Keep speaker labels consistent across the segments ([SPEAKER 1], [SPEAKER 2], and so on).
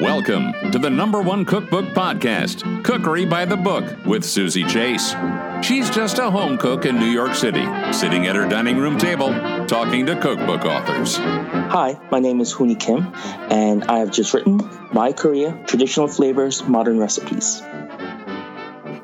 [SPEAKER 1] Welcome to the number one cookbook podcast, Cookery by the Book, with Susie Chase. She's just a home cook in New York City, sitting at her dining room table, talking to cookbook authors.
[SPEAKER 2] Hi, my name is Hooni Kim, and I have just written My Korea Traditional Flavors, Modern Recipes.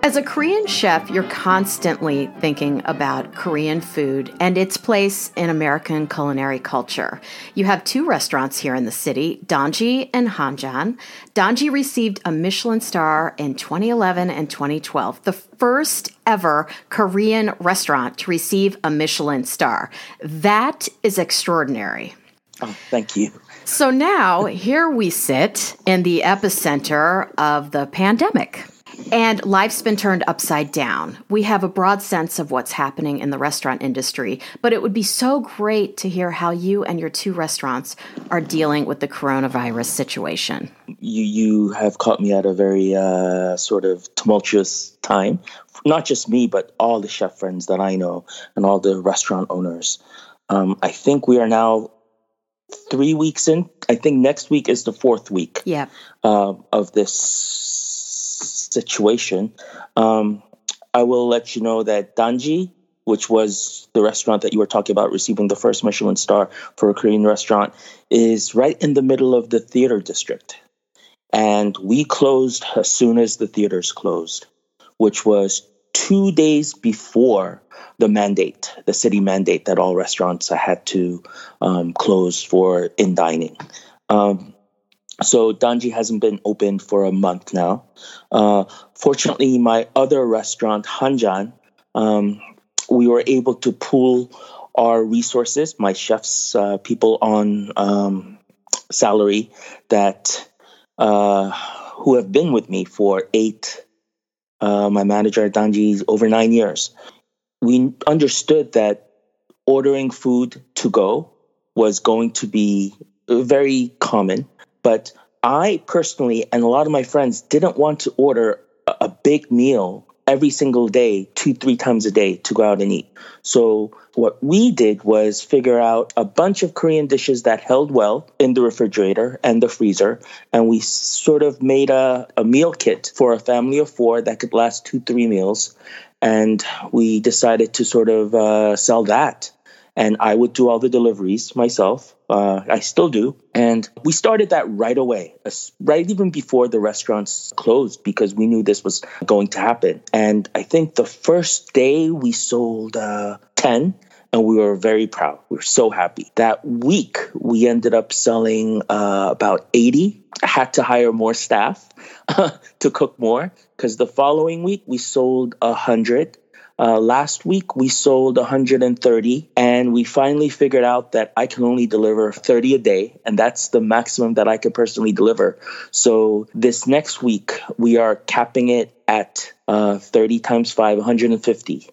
[SPEAKER 3] As a Korean chef, you're constantly thinking about Korean food and its place in American culinary culture. You have two restaurants here in the city, Danji and Hanjan. Danji received a Michelin star in 2011 and 2012, the first ever Korean restaurant to receive a Michelin star. That is extraordinary.
[SPEAKER 2] Oh, thank you.
[SPEAKER 3] So now here we sit in the epicenter of the pandemic. And life's been turned upside down. We have a broad sense of what's happening in the restaurant industry, but it would be so great to hear how you and your two restaurants are dealing with the coronavirus situation.
[SPEAKER 2] You you have caught me at a very uh, sort of tumultuous time. Not just me, but all the chef friends that I know and all the restaurant owners. Um, I think we are now three weeks in. I think next week is the fourth week
[SPEAKER 3] Yeah.
[SPEAKER 2] uh, of this situation. Um, I will let you know that Danji, which was the restaurant that you were talking about receiving the first Michelin star for a Korean restaurant, is right in the middle of the theater district. And we closed as soon as the theaters closed, which was two days before the mandate, the city mandate that all restaurants had to um, close for in dining. Um, so Danji hasn't been open for a month now. Uh, fortunately, my other restaurant, Hanjan, um, we were able to pool our resources, my chefs, uh, people on um, salary that uh, who have been with me for eight. Uh, my manager Danji over nine years. We understood that ordering food to go was going to be very common but I personally and a lot of my friends didn't want to order a, big meal every single day, two, three times a day to go out and eat. So what we did was figure out a bunch of Korean dishes that held well in the refrigerator and the freezer. And we sort of made a, a meal kit for a family of four that could last two, three meals. And we decided to sort of uh, sell that and I would do all the deliveries myself. Uh, I still do. And we started that right away, right even before the restaurants closed, because we knew this was going to happen. And I think the first day we sold uh, 10 and we were very proud. We were so happy. That week, we ended up selling uh, about 80. I had to hire more staff to cook more because the following week we sold 100 uh, last week we sold 130, and we finally figured out that I can only deliver 30 a day, and that's the maximum that I could personally deliver. So this next week we are capping it at uh, 30 times 5, 150,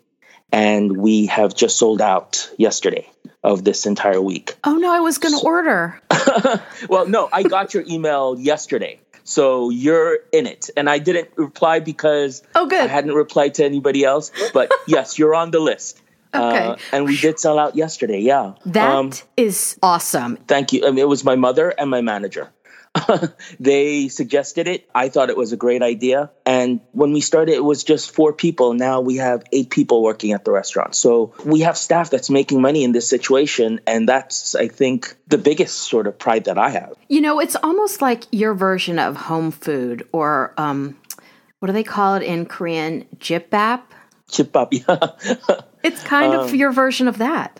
[SPEAKER 2] and we have just sold out yesterday of this entire week.
[SPEAKER 3] Oh no, I was going to so, order.
[SPEAKER 2] well, no, I got your email yesterday. So you're in it. And I didn't reply because
[SPEAKER 3] oh, good. I
[SPEAKER 2] hadn't replied to anybody else. But yes, you're on the list.
[SPEAKER 3] Okay.
[SPEAKER 2] Uh, and we did sell out yesterday. Yeah.
[SPEAKER 3] that um, is awesome.
[SPEAKER 2] Thank you. I mean, it was my mother and my manager. they suggested it. I thought it was a great idea. And when we started, it was just four people. Now we have eight people working at the restaurant. So we have staff that's making money in this situation. And that's, I think, the biggest sort of pride that I have.
[SPEAKER 3] You know, it's almost like your version of home food or um, what do they call it in Korean? Jipbap?
[SPEAKER 2] Jipbap, yeah.
[SPEAKER 3] it's kind um, of your version of that.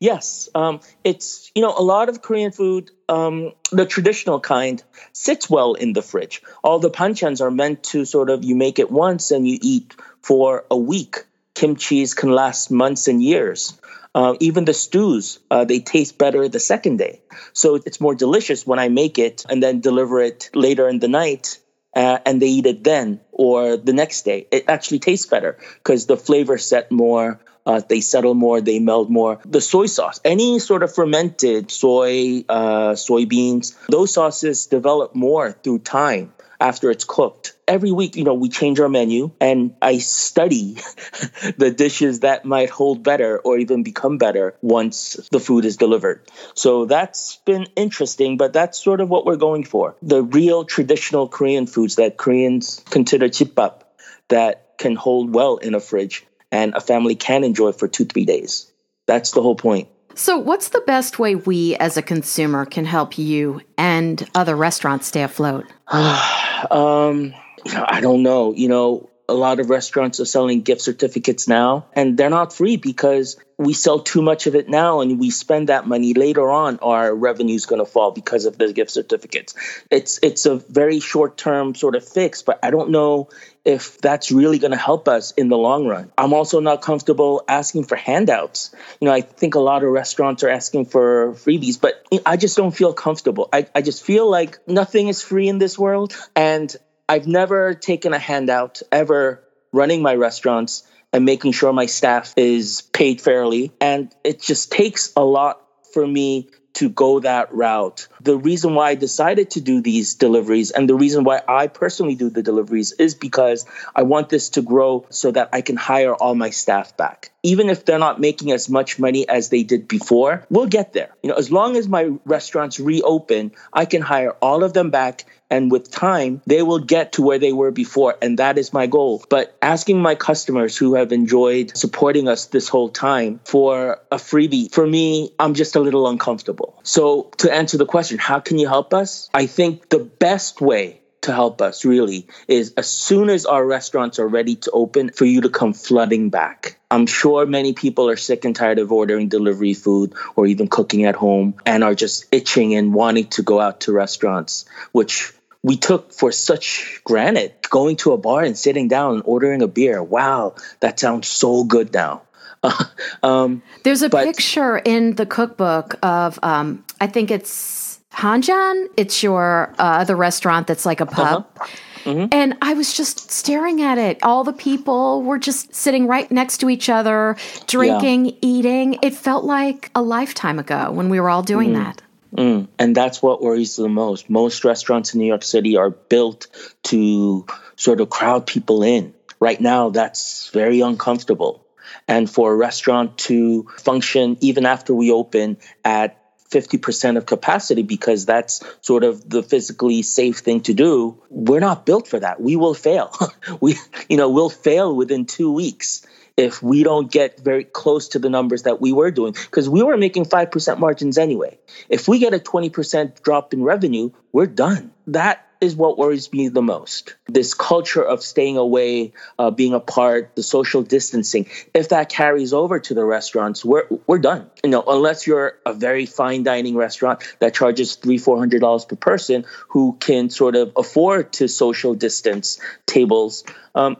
[SPEAKER 2] Yes, um, it's you know a lot of Korean food, um, the traditional kind, sits well in the fridge. All the panchans are meant to sort of you make it once and you eat for a week. Kimchi's can last months and years. Uh, even the stews, uh, they taste better the second day. So it's more delicious when I make it and then deliver it later in the night uh, and they eat it then or the next day. It actually tastes better because the flavor set more uh, they settle more, they meld more. The soy sauce, any sort of fermented soy, uh, soybeans, those sauces develop more through time after it's cooked. Every week, you know, we change our menu and I study the dishes that might hold better or even become better once the food is delivered. So that's been interesting, but that's sort of what we're going for. The real traditional Korean foods that Koreans consider jipbap that can hold well in a fridge and a family can enjoy for two, three days. That's the whole point.
[SPEAKER 3] So, what's the best way we as a consumer can help you and other restaurants stay afloat?
[SPEAKER 2] um, I don't know. You know, a lot of restaurants are selling gift certificates now, and they're not free because we sell too much of it now and we spend that money later on our revenue is going to fall because of the gift certificates. It's it's a very short term sort of fix but i don't know if that's really going to help us in the long run. I'm also not comfortable asking for handouts. You know i think a lot of restaurants are asking for freebies but i just don't feel comfortable. I, I just feel like nothing is free in this world and i've never taken a handout ever running my restaurants and making sure my staff is paid fairly. And it just takes a lot for me to go that route. The reason why I decided to do these deliveries and the reason why I personally do the deliveries is because I want this to grow so that I can hire all my staff back. Even if they're not making as much money as they did before, we'll get there. You know, as long as my restaurants reopen, I can hire all of them back and with time, they will get to where they were before. And that is my goal. But asking my customers who have enjoyed supporting us this whole time for a freebie, for me, I'm just a little uncomfortable. So to answer the question, how can you help us? I think the best way to help us really is as soon as our restaurants are ready to open for you to come flooding back. I'm sure many people are sick and tired of ordering delivery food or even cooking at home and are just itching and wanting to go out to restaurants, which we took for such granted going to a bar and sitting down and ordering a beer. Wow, that sounds so good now.
[SPEAKER 3] um, There's a but, picture in the cookbook of, um, I think it's Hanjan. It's your uh, the restaurant that's like a pub. Uh-huh. Mm-hmm. And I was just staring at it. All the people were just sitting right next to each other, drinking, yeah. eating. It felt like a lifetime ago when we were all doing mm. that.
[SPEAKER 2] Mm, and that's what worries the most. Most restaurants in New York City are built to sort of crowd people in. Right now, that's very uncomfortable. And for a restaurant to function even after we open at 50% of capacity because that's sort of the physically safe thing to do we're not built for that. We will fail. We you know we'll fail within 2 weeks if we don't get very close to the numbers that we were doing because we were making 5% margins anyway. If we get a 20% drop in revenue we're done. That is what worries me the most. This culture of staying away uh, being apart the social distancing. If that carries over to the restaurants we're, we're done. You know unless you're a very fine dining restaurant that charges three four hundred dollars per person who can sort of afford to social distance tables. Um,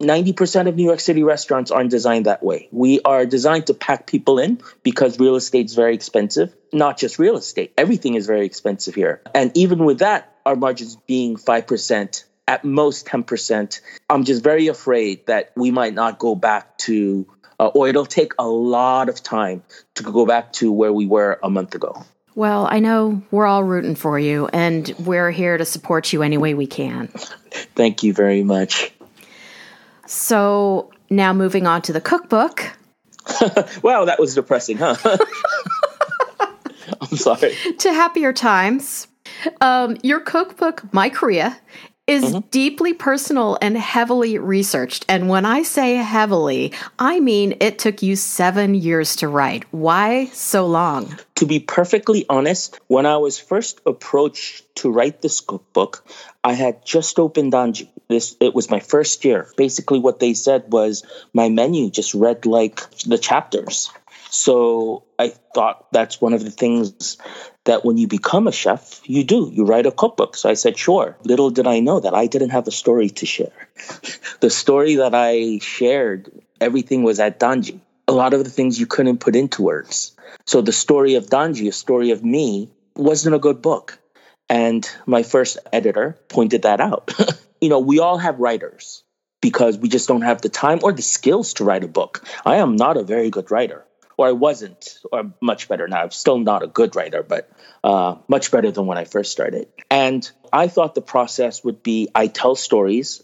[SPEAKER 2] 90% of New York City restaurants aren't designed that way. We are designed to pack people in because real estate is very expensive. Not just real estate, everything is very expensive here. And even with that, our margins being 5%, at most 10%, I'm just very afraid that we might not go back to, uh, or it'll take a lot of time to go back to where we were a month ago.
[SPEAKER 3] Well, I know we're all rooting for you, and we're here to support you any way we can.
[SPEAKER 2] Thank you very much.
[SPEAKER 3] So now moving on to the cookbook.
[SPEAKER 2] wow, that was depressing, huh? I'm sorry.
[SPEAKER 3] To happier times. Um, your cookbook, My Korea, is mm-hmm. deeply personal and heavily researched. And when I say heavily, I mean it took you seven years to write. Why so long?
[SPEAKER 2] To be perfectly honest, when I was first approached to write this cookbook, I had just opened Danji. This it was my first year. Basically, what they said was my menu just read like the chapters. So I thought that's one of the things that when you become a chef, you do. You write a cookbook. So I said, sure. Little did I know that I didn't have a story to share. the story that I shared, everything was at Danji. A lot of the things you couldn't put into words. So the story of Danji, a story of me, wasn't a good book. And my first editor pointed that out. you know, we all have writers because we just don't have the time or the skills to write a book. I am not a very good writer or I wasn't, or much better now. I'm still not a good writer, but uh, much better than when I first started. And I thought the process would be I tell stories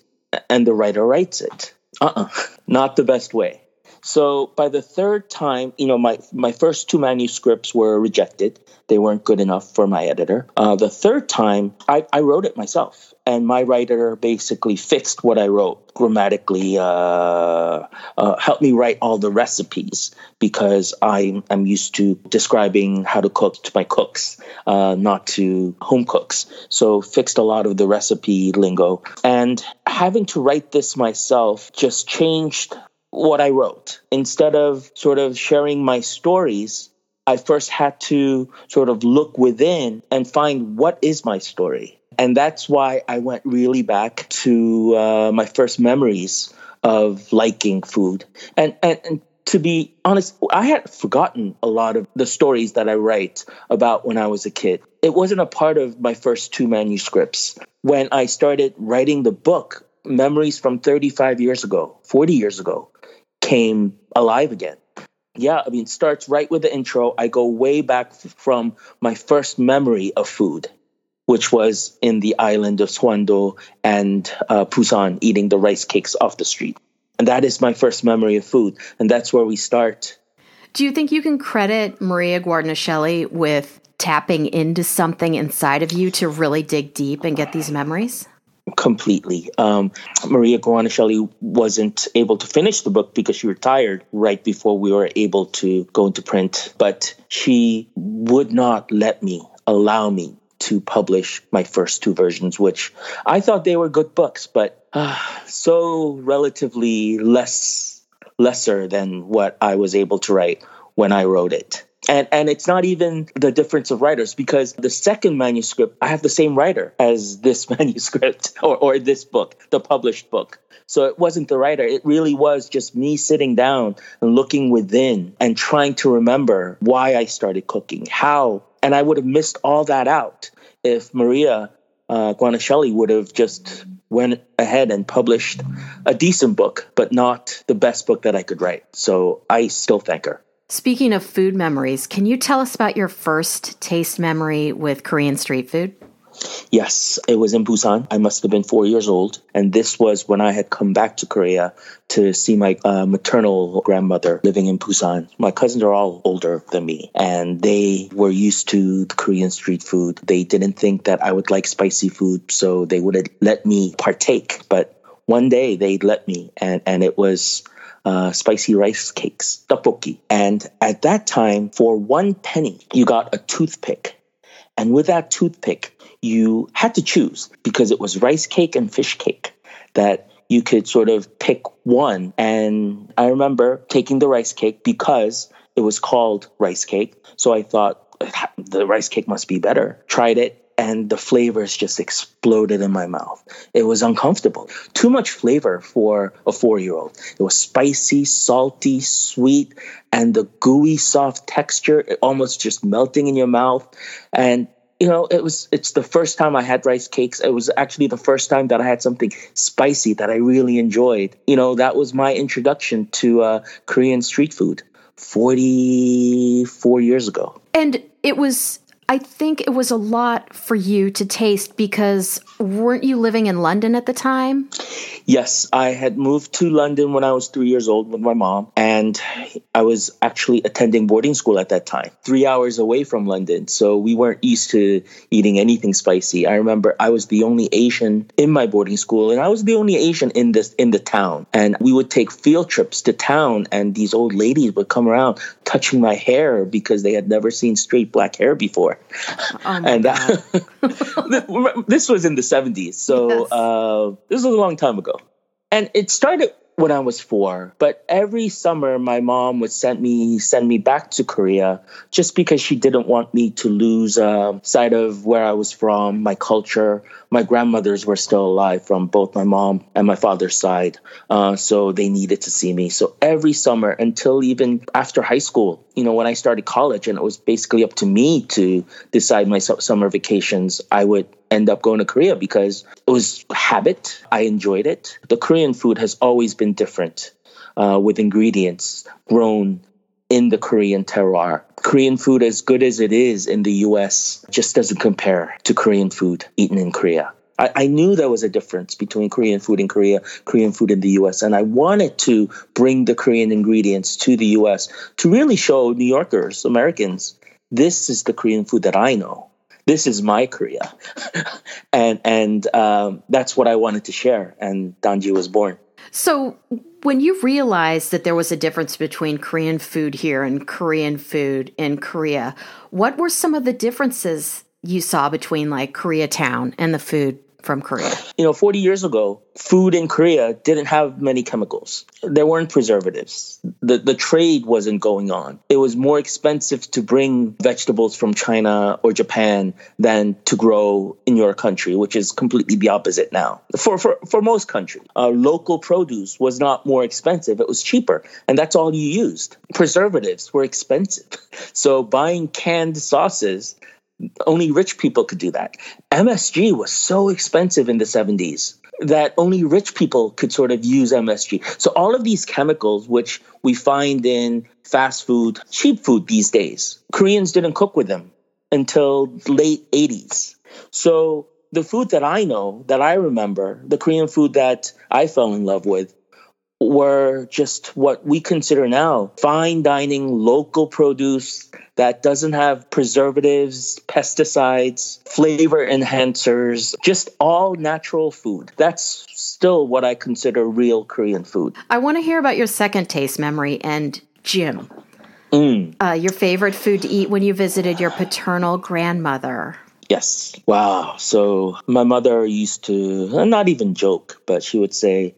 [SPEAKER 2] and the writer writes it. Uh uh-uh, uh not the best way. So by the third time, you know, my, my first two manuscripts were rejected. They weren't good enough for my editor. Uh, the third time, I, I wrote it myself. And my writer basically fixed what I wrote grammatically, uh, uh, helped me write all the recipes because I'm, I'm used to describing how to cook to my cooks, uh, not to home cooks. So fixed a lot of the recipe lingo. And having to write this myself just changed what I wrote. Instead of sort of sharing my stories, I first had to sort of look within and find what is my story. And that's why I went really back to uh, my first memories of liking food. And, and, and to be honest, I had forgotten a lot of the stories that I write about when I was a kid. It wasn't a part of my first two manuscripts. When I started writing the book, memories from 35 years ago, 40 years ago, came alive again. Yeah, I mean, starts right with the intro. I go way back from my first memory of food, which was in the island of Soando and uh, Busan eating the rice cakes off the street. And that is my first memory of food. And that's where we start.
[SPEAKER 3] Do you think you can credit Maria Guarnaschelli with tapping into something inside of you to really dig deep and get these memories?
[SPEAKER 2] Completely. Um, Maria Guarnaschelli wasn't able to finish the book because she retired right before we were able to go into print, but she would not let me, allow me to publish my first two versions, which I thought they were good books, but uh, so relatively less lesser than what I was able to write when I wrote it. And and it's not even the difference of writers because the second manuscript I have the same writer as this manuscript or, or this book, the published book. So it wasn't the writer. It really was just me sitting down and looking within and trying to remember why I started cooking, how, and I would have missed all that out if Maria uh, Guarnaschelli would have just went ahead and published a decent book, but not the best book that I could write. So I still thank her.
[SPEAKER 3] Speaking of food memories, can you tell us about your first taste memory with Korean street food?
[SPEAKER 2] Yes, it was in Busan. I must have been four years old. And this was when I had come back to Korea to see my uh, maternal grandmother living in Busan. My cousins are all older than me, and they were used to the Korean street food. They didn't think that I would like spicy food, so they would let me partake. But one day they'd let me, and, and it was uh, spicy rice cakes, tteokbokki. And at that time, for one penny, you got a toothpick. And with that toothpick, you had to choose because it was rice cake and fish cake that you could sort of pick one. And I remember taking the rice cake because it was called rice cake. So I thought the rice cake must be better. Tried it, and the flavors just exploded in my mouth. It was uncomfortable. Too much flavor for a four year old. It was spicy, salty, sweet, and the gooey, soft texture, almost just melting in your mouth. And you know, it was it's the first time I had rice cakes. It was actually the first time that I had something spicy that I really enjoyed. You know, that was my introduction to uh, Korean street food 44 years ago.
[SPEAKER 3] And it was I think it was a lot for you to taste because weren't you living in London at the time?
[SPEAKER 2] Yes, I had moved to London when I was three years old with my mom, and I was actually attending boarding school at that time, three hours away from London. So we weren't used to eating anything spicy. I remember I was the only Asian in my boarding school, and I was the only Asian in this in the town. And we would take field trips to town, and these old ladies would come around touching my hair because they had never seen straight black hair before.
[SPEAKER 3] Oh and
[SPEAKER 2] that, this was in the 70s. So yes. uh, this was a long time ago. And it started when I was four. But every summer, my mom would send me send me back to Korea just because she didn't want me to lose uh, sight of where I was from, my culture. My grandmothers were still alive from both my mom and my father's side, uh, so they needed to see me. So every summer until even after high school, you know, when I started college, and it was basically up to me to decide my summer vacations, I would end up going to Korea because it was habit. I enjoyed it. The Korean food has always been different uh, with ingredients grown in the Korean terroir. Korean food, as good as it is in the US, just doesn't compare to Korean food eaten in Korea. I, I, knew there was a difference between Korean food in Korea, Korean food in the US, and I wanted to bring the Korean ingredients to the US to really show New Yorkers, Americans, this is the Korean food that I know. This is my Korea, and and um, that's what I wanted to share. And Danji was born.
[SPEAKER 3] So, when you realized that there was a difference between Korean food here and Korean food in Korea, what were some of the differences you saw between like Koreatown and the food from Korea?
[SPEAKER 2] You know, 40 years ago, food in Korea didn't have many chemicals. There weren't preservatives. The, the trade wasn't going on. It was more expensive to bring vegetables from China or Japan than to grow in your country, which is completely the opposite now. For, for, for most countries, uh, local produce was not more expensive, it was cheaper. And that's all you used. Preservatives were expensive. So buying canned sauces only rich people could do that. MSG was so expensive in the 70s that only rich people could sort of use MSG. So all of these chemicals, which we find in fast food, cheap food these days, Koreans didn't cook with them until late 80s. So the food that I know, that I remember, the Korean food that I fell in love with, were just what we consider now fine dining, local produce that doesn't have preservatives, pesticides, flavor enhancers, just all natural food. That's still what I consider real Korean food.
[SPEAKER 3] I want to hear about your second taste memory and Jim. Mm. Uh, your favorite food to eat when you visited your paternal grandmother.
[SPEAKER 2] Yes. Wow. So my mother used to not even joke, but she would say,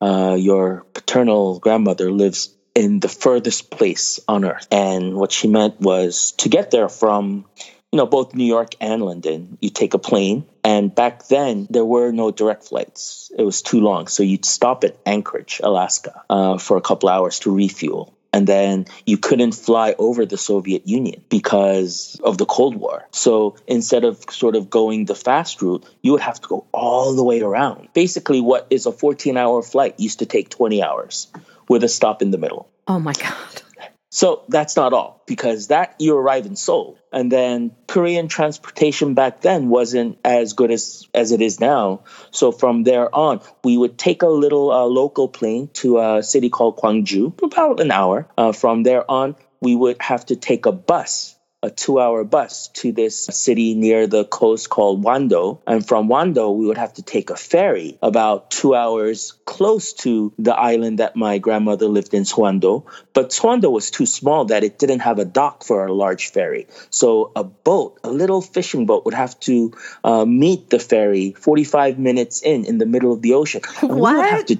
[SPEAKER 2] uh, your paternal grandmother lives in the furthest place on earth. And what she meant was to get there from, you know, both New York and London, you take a plane. And back then, there were no direct flights. It was too long. So you'd stop at Anchorage, Alaska, uh, for a couple hours to refuel and then you couldn't fly over the Soviet Union because of the Cold War. So instead of sort of going the fast route, you would have to go all the way around. Basically, what is a 14 hour flight used to take 20 hours with a stop in the middle.
[SPEAKER 3] Oh my God.
[SPEAKER 2] So that's not all, because that you arrive in Seoul. And then Korean transportation back then wasn't as good as, as it is now. So from there on, we would take a little uh, local plane to a city called Gwangju, about an hour. Uh, from there on, we would have to take a bus a two hour bus to this city near the coast called Wando. And from Wando, we would have to take a ferry about two hours close to the island that my grandmother lived in, Soando. But Soando was too small that it didn't have a dock for a large ferry. So a boat, a little fishing boat, would have to uh, meet the ferry 45 minutes in, in the middle of the ocean.
[SPEAKER 3] And what?
[SPEAKER 2] We would have to,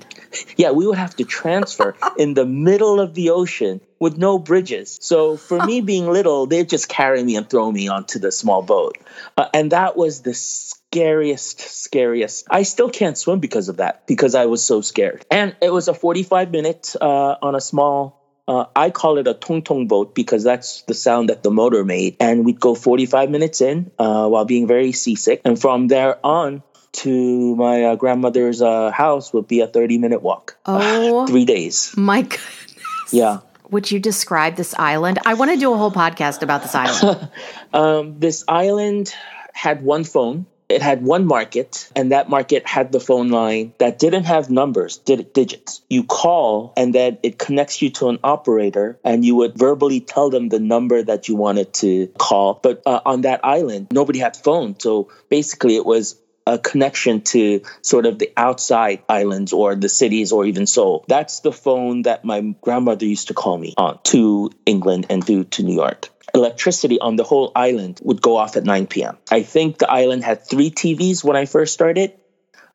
[SPEAKER 2] yeah, we would have to transfer in the middle of the ocean with no bridges. So for me being little, they'd just carry me and throw me onto the small boat. Uh, and that was the scariest, scariest. I still can't swim because of that, because I was so scared. And it was a 45 minute uh, on a small uh, I call it a tong tong boat because that's the sound that the motor made. And we'd go 45 minutes in uh, while being very seasick. And from there on to my uh, grandmother's uh, house would be a 30 minute walk.
[SPEAKER 3] Oh,
[SPEAKER 2] three days.
[SPEAKER 3] My goodness.
[SPEAKER 2] Yeah
[SPEAKER 3] would you describe this island? I want to do a whole podcast about this island.
[SPEAKER 2] um, this island had one phone. It had one market, and that market had the phone line that didn't have numbers, did digits. You call, and then it connects you to an operator, and you would verbally tell them the number that you wanted to call. But uh, on that island, nobody had phone, so basically it was a connection to sort of the outside islands or the cities or even Seoul. That's the phone that my grandmother used to call me on to England and to, to New York. Electricity on the whole island would go off at 9 p.m. I think the island had three TVs when I first started.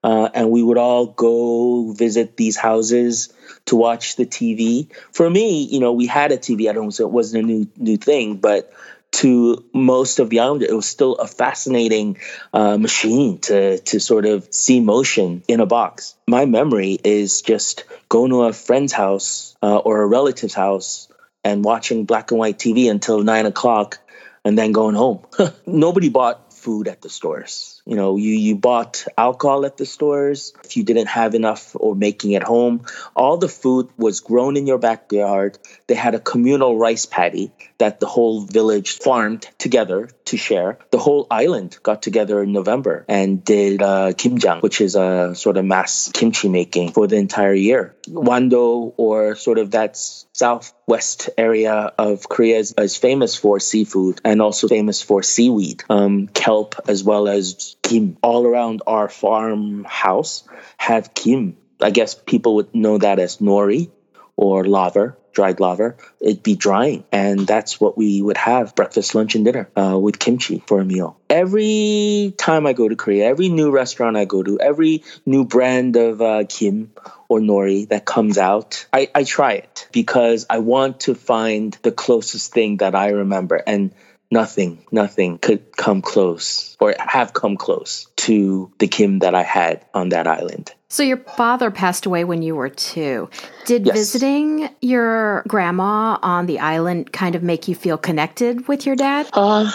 [SPEAKER 2] Uh, and we would all go visit these houses to watch the TV. For me, you know, we had a TV at home, so it wasn't a new new thing. But to most of the island, it was still a fascinating uh, machine to to sort of see motion in a box. My memory is just going to a friend's house uh, or a relative's house and watching black and white TV until nine o'clock, and then going home. Nobody bought food at the stores. You know, you, you bought alcohol at the stores. If you didn't have enough or making it home, all the food was grown in your backyard. They had a communal rice paddy that the whole village farmed together to share. The whole island got together in November and did uh, kimjang, which is a sort of mass kimchi making for the entire year. Wando, or sort of that southwest area of Korea, is, is famous for seafood and also famous for seaweed, um, kelp, as well as kim. All around our farmhouse have kim. I guess people would know that as nori or laver dried laver, it'd be drying. And that's what we would have breakfast, lunch, and dinner uh, with kimchi for a meal. Every time I go to Korea, every new restaurant I go to, every new brand of uh, kim or nori that comes out, I, I try it because I want to find the closest thing that I remember. And nothing, nothing could come close or have come close to the Kim that I had on that island.
[SPEAKER 3] So your father passed away when you were two. Did
[SPEAKER 2] Yes.
[SPEAKER 3] visiting your grandma on the island kind of make you feel connected with your dad?
[SPEAKER 2] Uh,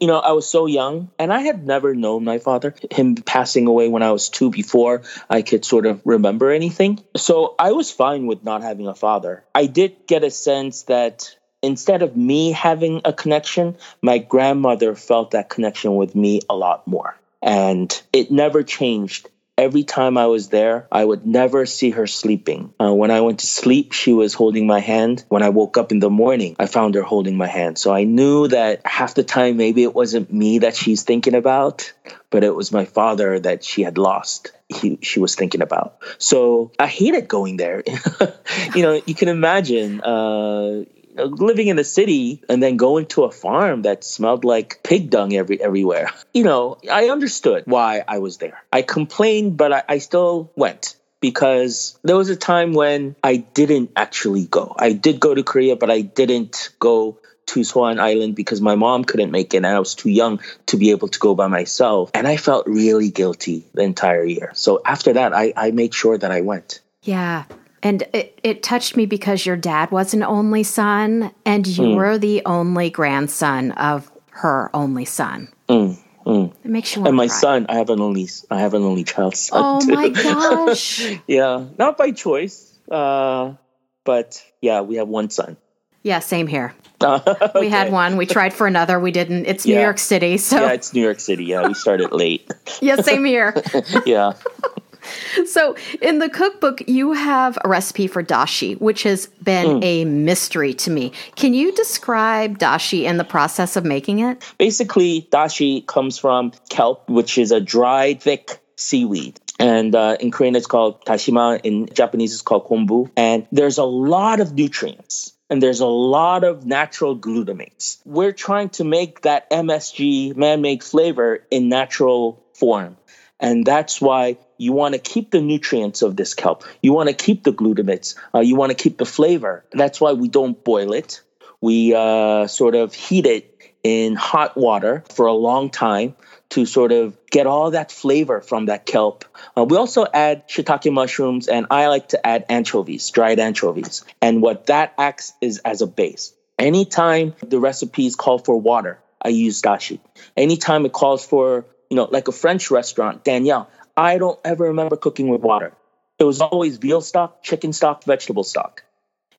[SPEAKER 2] you know, I was so young and I had never known my father. Him passing away when I was two before I could sort of remember anything. So I was fine with not having a father. I did get a sense that instead of me having a connection, my grandmother felt that connection with me a lot more. And it never changed. Every time I was there, I would never see her sleeping. Uh, when I went to sleep, she was holding my hand. When I woke up in the morning, I found her holding my hand. So I knew that half the time, maybe it wasn't me that she's thinking about, but it was my father that she had lost. He, she was thinking about. So I hated going there. you know, you can imagine uh, living in the city and then going to a farm that smelled like pig dung every everywhere. You know, I understood why I was there. I complained, but I, I still went because there was a time when I didn't actually go. I did go to Korea, but I didn't go to Swan Island because my mom couldn't make it and I was too young to be able to go by myself. And I felt really guilty the entire year. So after that, I, I made sure that I went.
[SPEAKER 3] Yeah. And it, it touched me because your dad was an only son and you
[SPEAKER 2] Mm.
[SPEAKER 3] were the only grandson of her only son.
[SPEAKER 2] Mm, mm.
[SPEAKER 3] It makes you want
[SPEAKER 2] And my
[SPEAKER 3] cry.
[SPEAKER 2] son, I have an only, I have an only child son.
[SPEAKER 3] Oh
[SPEAKER 2] too.
[SPEAKER 3] my gosh.
[SPEAKER 2] yeah, not by choice, uh, but yeah, we have one son.
[SPEAKER 3] yeah, same here.
[SPEAKER 2] okay.
[SPEAKER 3] We had one. We tried for another. We didn't. It's New York City. So,
[SPEAKER 2] Yeah,
[SPEAKER 3] yeah,
[SPEAKER 2] it's New York City. Yeah, we started late.
[SPEAKER 3] Yeah, same here.
[SPEAKER 2] yeah.
[SPEAKER 3] So, in the cookbook, you have a recipe for dashi, which has been
[SPEAKER 2] Mm.
[SPEAKER 3] a mystery to me. Can you describe dashi and the process of making it?
[SPEAKER 2] Basically, dashi comes from kelp, which is a dried, thick seaweed. And uh, in Korean, it's called dashima. In Japanese, it's called kombu. And there's a lot of nutrients. And there's a lot of natural glutamates. We're trying to make that MSG man made flavor in natural form. And that's why you want to keep the nutrients of this kelp. You want to keep the glutamates. Uh, you want to keep the flavor. That's why we don't boil it. We uh, sort of heat it in hot water for a long time to sort of get all that flavor from that kelp. Uh, we also add shiitake mushrooms, and I like to add anchovies, dried anchovies. And what that acts is as a base. Anytime the recipes call for water, I use dashi. Anytime it calls for, you know, like a French restaurant, Daniel, I don't ever remember cooking with water. It was always veal stock, chicken stock, vegetable stock.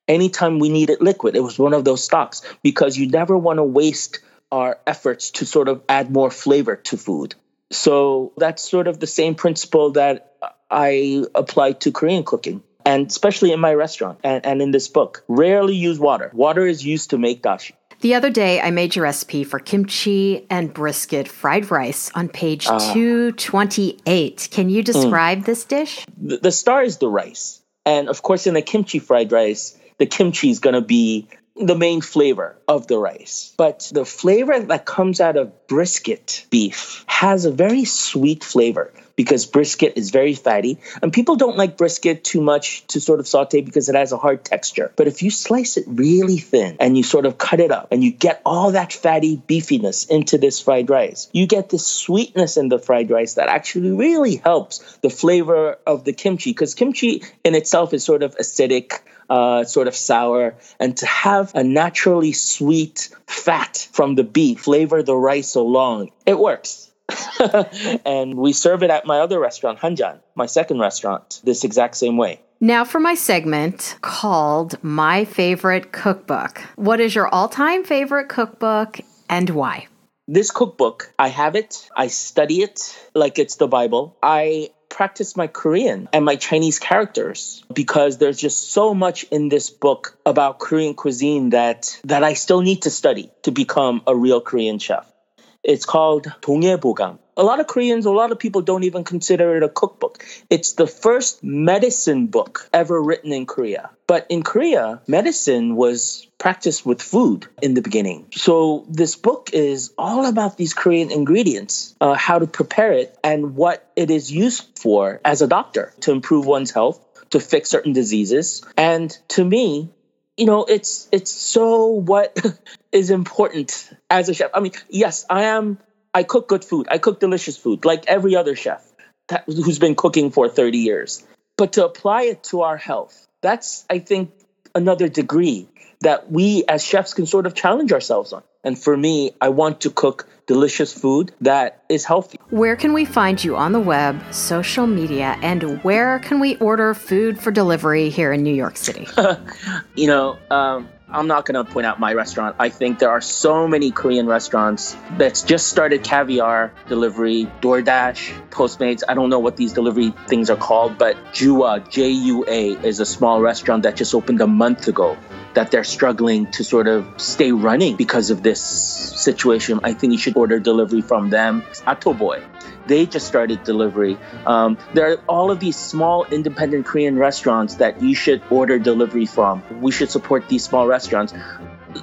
[SPEAKER 2] Anytime we needed liquid, it was one of those stocks because you never want to waste our efforts to sort of add more flavor to food. So that's sort of the same principle that I apply to Korean cooking. And especially in my restaurant and, and in this book, rarely use water. Water is used to make dashi.
[SPEAKER 3] The other day, I made your recipe for kimchi and brisket fried rice on page ah. 228. Can you hmm. describe this dish?
[SPEAKER 2] the, the star is the rice. And of course, in the kimchi fried rice, the kimchi is going to be the main flavor of the rice. But the flavor that comes out of brisket beef has a very sweet flavor because brisket is very fatty. And people don't like brisket too much to sort of saute because it has a hard texture. But if you slice it really thin and you sort of cut it up and you get all that fatty beefiness into this fried rice, you get this sweetness in the fried rice that actually really helps the flavor of the kimchi because kimchi in itself is sort of acidic uh, sort of sour, and to have a naturally sweet fat from the beef flavor the rice along, it works. and we serve it at my other restaurant, Hanjan, my second restaurant, this exact same way.
[SPEAKER 3] Now, for my segment called My Favorite Cookbook. What is your all time favorite cookbook and why?
[SPEAKER 2] This cookbook, I have it, I study it like it's the Bible. I practice my Korean and my Chinese characters because there's just so much in this book about Korean cuisine that that I still need to study to become a real Korean chef. It's called Bogam. A lot of Koreans, a lot of people don't even consider it a cookbook. It's the first medicine book ever written in Korea. But in Korea, medicine was practiced with food in the beginning. So this book is all about these Korean ingredients, uh, how to prepare it, and what it is used for as a doctor to improve one's health, to fix certain diseases. And to me, you know, it's it's so what is important as a chef. I mean, yes, I am. I cook good food. I cook delicious food, like every other chef that, who's been cooking for thirty years. But to apply it to our health, that's I think another degree that we as chefs can sort of challenge ourselves on. And for me, I want to cook delicious food that is healthy.
[SPEAKER 3] Where can we find you on the web, social media, and where can we order food for delivery here in New York City?
[SPEAKER 2] you know, um, I'm not going to point out my restaurant. I think there are so many Korean restaurants that's just started caviar delivery, DoorDash, Postmates. I don't know what these delivery things are called, but Jua, J U A, is a small restaurant that just opened a month ago that they're struggling to sort of stay running because of this situation. I think you should order delivery from them. Atoboy. They just started delivery. Um, there are all of these small independent Korean restaurants that you should order delivery from. We should support these small restaurants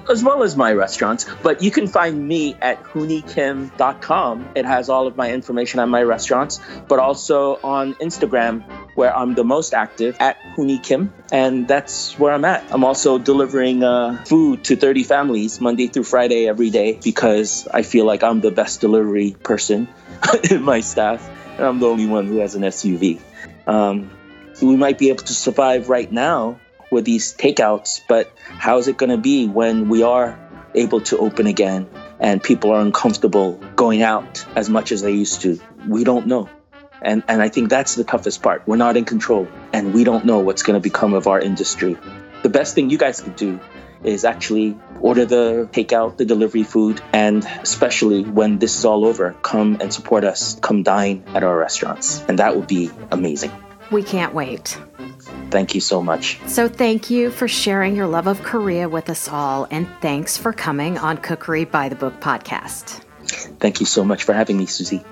[SPEAKER 2] as well as my restaurants. But you can find me at hoonikim.com. It has all of my information on my restaurants, but also on Instagram, where I'm the most active at Hoonikim, and that's where I'm at. I'm also delivering uh, food to 30 families Monday through Friday every day because I feel like I'm the best delivery person in my staff, and I'm the only one who has an SUV. Um, we might be able to survive right now with these takeouts, but how is it going to be when we are able to open again and people are uncomfortable going out as much as they used to? We don't know. And, and I think that's the toughest part. We're not in control and we don't know what's going to become of our industry. The best thing you guys could do is actually order the takeout, the delivery food, and especially when this is all over, come and support us. Come dine at our restaurants. And that would be amazing.
[SPEAKER 3] We can't wait.
[SPEAKER 2] Thank you so much.
[SPEAKER 3] So, thank you for sharing your love of Korea with us all, and thanks for coming on Cookery by the Book podcast.
[SPEAKER 2] Thank you so much for having me, Susie.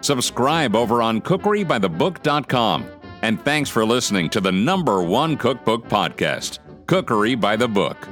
[SPEAKER 1] Subscribe over on cookerybythebook.com. And thanks for listening to the number one cookbook podcast, Cookery by the Book.